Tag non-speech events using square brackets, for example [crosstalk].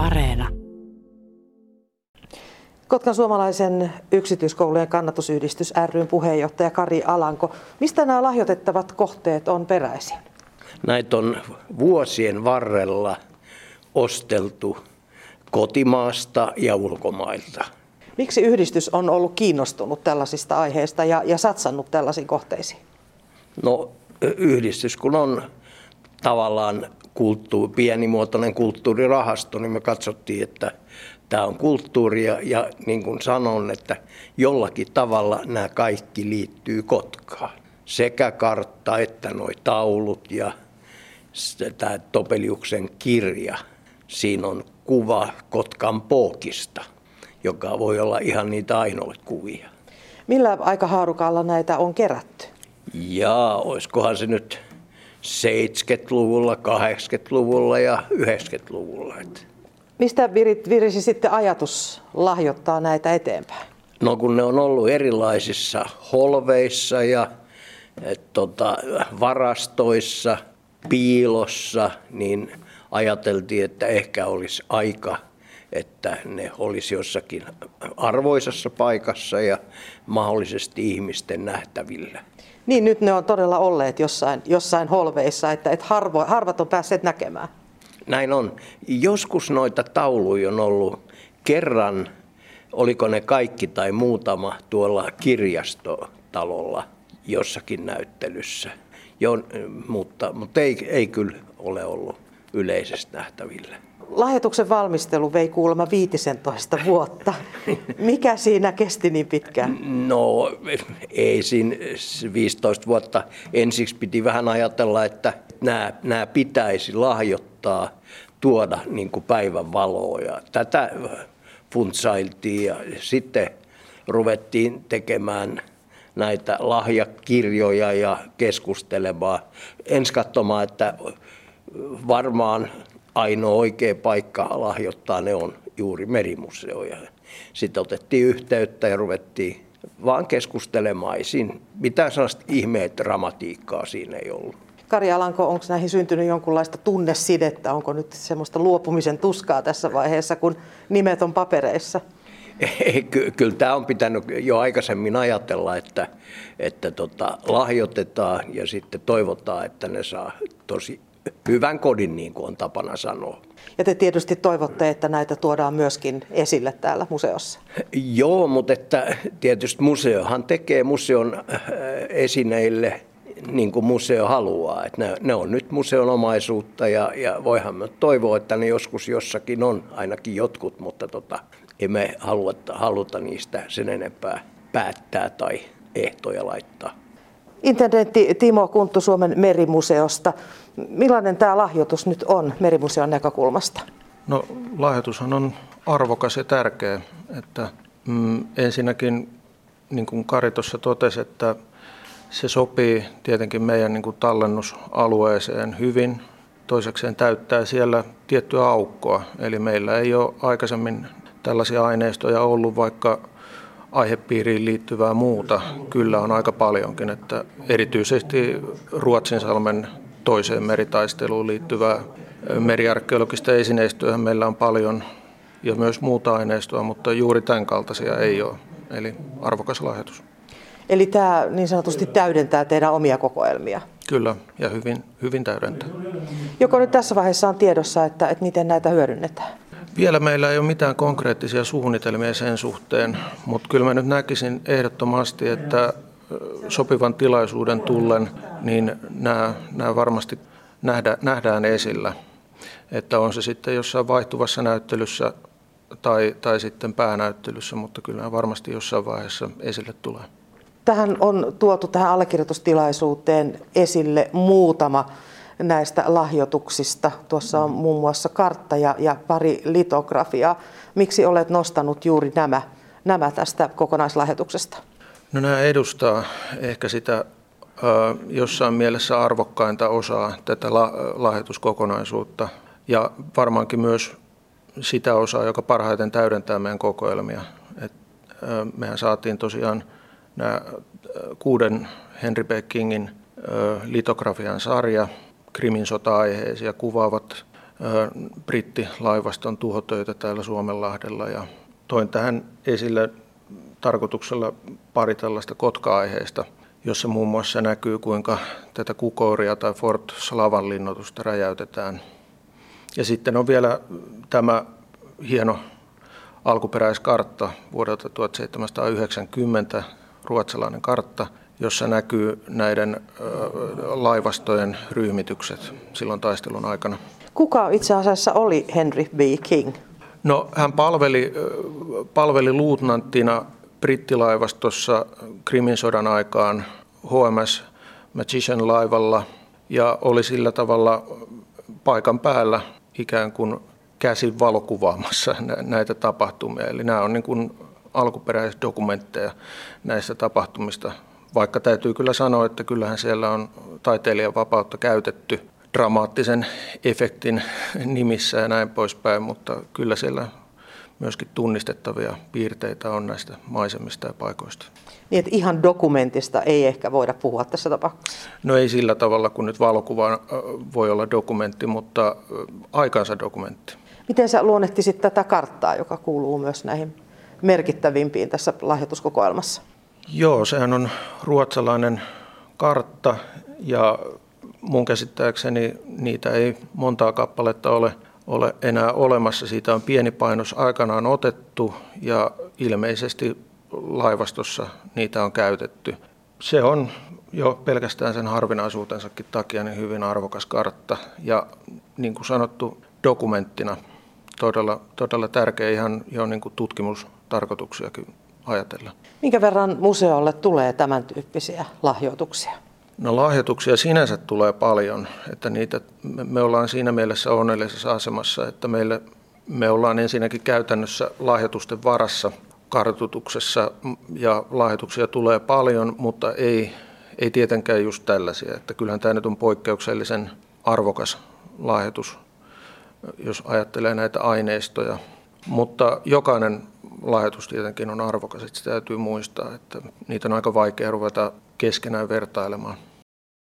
Areena. Kotkan suomalaisen yksityiskoulujen kannatusyhdistys ryn puheenjohtaja Kari Alanko. Mistä nämä lahjoitettavat kohteet on peräisin? Näitä on vuosien varrella osteltu kotimaasta ja ulkomailta. Miksi yhdistys on ollut kiinnostunut tällaisista aiheista ja, ja satsannut tällaisiin kohteisiin? No yhdistys kun on tavallaan kulttuuri, pienimuotoinen kulttuurirahasto, niin me katsottiin, että tämä on kulttuuria ja niin kuin sanon, että jollakin tavalla nämä kaikki liittyy Kotkaan. Sekä kartta että nuo taulut ja tämä Topeliuksen kirja. Siinä on kuva Kotkan pookista, joka voi olla ihan niitä ainoita kuvia. Millä aikahaarukalla näitä on kerätty? Ja olisikohan se nyt 70-luvulla, 80-luvulla ja 90-luvulla. Mistä virisi sitten ajatus lahjoittaa näitä eteenpäin? No kun ne on ollut erilaisissa holveissa ja et, tota, varastoissa, piilossa, niin ajateltiin, että ehkä olisi aika, että ne olisi jossakin arvoisessa paikassa ja mahdollisesti ihmisten nähtävillä. Niin, nyt ne on todella olleet jossain, jossain holveissa, että, että harvo, harvat on päässeet näkemään. Näin on. Joskus noita tauluja on ollut kerran, oliko ne kaikki tai muutama tuolla kirjastotalolla jossakin näyttelyssä. Jo, mutta mutta ei, ei kyllä ole ollut yleisesti nähtävillä. Lahjoituksen valmistelu vei kuulemma 15 vuotta. [laughs] Mikä siinä kesti niin pitkään? No ei siinä 15 vuotta. Ensiksi piti vähän ajatella, että nämä, nämä pitäisi lahjoittaa, tuoda niin kuin päivän valoa. Ja tätä funtsailtiin ja sitten ruvettiin tekemään näitä lahjakirjoja ja keskustelemaan. Ensi katsomaan, että varmaan ainoa oikea paikka lahjoittaa ne on juuri merimuseo. Ja sitten otettiin yhteyttä ja ruvettiin vaan keskustelemaan. Ei siinä mitään sellaista ihmeet dramatiikkaa siinä ei ollut. Kari Alanko, onko näihin syntynyt jonkunlaista tunnesidettä? Onko nyt semmoista luopumisen tuskaa tässä vaiheessa, kun nimet on papereissa? Ei, ky- kyllä tämä on pitänyt jo aikaisemmin ajatella, että, että tota, lahjoitetaan ja sitten toivotaan, että ne saa tosi hyvän kodin, niin kuin on tapana sanoa. Ja te tietysti toivotte, että näitä tuodaan myöskin esille täällä museossa. Joo, mutta että tietysti museohan tekee museon äh, esineille niin kuin museo haluaa. Että ne, ne on nyt museon omaisuutta ja, ja voihan me toivoa, että ne joskus jossakin on, ainakin jotkut, mutta tota, emme haluta, haluta niistä sen enempää päättää tai ehtoja laittaa. Intendentti Timo Kunttu Suomen merimuseosta. Millainen tämä lahjoitus nyt on merimuseon näkökulmasta? No lahjoitushan on arvokas ja tärkeä. Että, mm, ensinnäkin, niin kuin Kari tuossa totesi, että se sopii tietenkin meidän niin kuin tallennusalueeseen hyvin. Toisekseen täyttää siellä tiettyä aukkoa. Eli meillä ei ole aikaisemmin tällaisia aineistoja ollut, vaikka aihepiiriin liittyvää muuta kyllä on aika paljonkin. Että erityisesti Ruotsinsalmen toiseen meritaisteluun liittyvää meriarkeologista esineistöä meillä on paljon ja myös muuta aineistoa, mutta juuri tämän kaltaisia ei ole. Eli arvokas lahjoitus. Eli tämä niin sanotusti täydentää teidän omia kokoelmia? Kyllä, ja hyvin, hyvin täydentää. Joko nyt tässä vaiheessa on tiedossa, että, että miten näitä hyödynnetään? Vielä meillä ei ole mitään konkreettisia suunnitelmia sen suhteen, mutta kyllä mä nyt näkisin ehdottomasti, että sopivan tilaisuuden tullen, niin nämä, nämä varmasti nähdä, nähdään esillä. Että on se sitten jossain vaihtuvassa näyttelyssä tai, tai sitten päänäyttelyssä, mutta kyllä varmasti jossain vaiheessa esille tulee. Tähän on tuotu tähän allekirjoitustilaisuuteen esille muutama näistä lahjoituksista. Tuossa on muun muassa kartta ja, ja pari litografiaa. Miksi olet nostanut juuri nämä, nämä tästä kokonaislahjoituksesta? No nämä edustaa ehkä sitä jossain mielessä arvokkainta osaa tätä lahjoituskokonaisuutta ja varmaankin myös sitä osaa, joka parhaiten täydentää meidän kokoelmia. Et, mehän saatiin tosiaan nämä kuuden Henry B. Kingin litografian sarja, Krimin sota-aiheisia kuvaavat brittilaivaston tuhotöitä täällä Suomenlahdella ja toin tähän esille tarkoituksella pari tällaista kotka-aiheista, jossa muun muassa näkyy, kuinka tätä kukouria tai Fort Slavan linnoitusta räjäytetään. Ja sitten on vielä tämä hieno alkuperäiskartta vuodelta 1790, ruotsalainen kartta, jossa näkyy näiden laivastojen ryhmitykset silloin taistelun aikana. Kuka itse asiassa oli Henry B. King? No, hän palveli, palveli luutnanttina brittilaivastossa Krimin sodan aikaan HMS Magician laivalla ja oli sillä tavalla paikan päällä ikään kuin käsin valokuvaamassa näitä tapahtumia. Eli nämä on niin kuin alkuperäisdokumentteja näistä tapahtumista, vaikka täytyy kyllä sanoa, että kyllähän siellä on taiteilijan vapautta käytetty dramaattisen efektin nimissä ja näin poispäin, mutta kyllä siellä myöskin tunnistettavia piirteitä on näistä maisemista ja paikoista. Niin, että ihan dokumentista ei ehkä voida puhua tässä tapauksessa? No ei sillä tavalla, kun nyt valokuva voi olla dokumentti, mutta aikansa dokumentti. Miten sä luonnehtisit tätä karttaa, joka kuuluu myös näihin merkittävimpiin tässä lahjoituskokoelmassa? Joo, sehän on ruotsalainen kartta ja mun käsittääkseni niitä ei montaa kappaletta ole, ole enää olemassa. Siitä on pieni painos aikanaan otettu ja ilmeisesti laivastossa niitä on käytetty. Se on jo pelkästään sen harvinaisuutensakin takia niin hyvin arvokas kartta ja niin kuin sanottu dokumenttina todella, todella tärkeä ihan jo niin kuin tutkimustarkoituksiakin ajatella. Minkä verran museolle tulee tämän tyyppisiä lahjoituksia? No lahjoituksia sinänsä tulee paljon, että niitä, me ollaan siinä mielessä onnellisessa asemassa, että meille, me ollaan ensinnäkin käytännössä lahjoitusten varassa kartoituksessa ja lahjoituksia tulee paljon, mutta ei, ei tietenkään just tällaisia. Että kyllähän tämä nyt on poikkeuksellisen arvokas lahjoitus, jos ajattelee näitä aineistoja. Mutta jokainen lahjoitus tietenkin on arvokas, että sitä täytyy muistaa, että niitä on aika vaikea ruveta keskenään vertailemaan.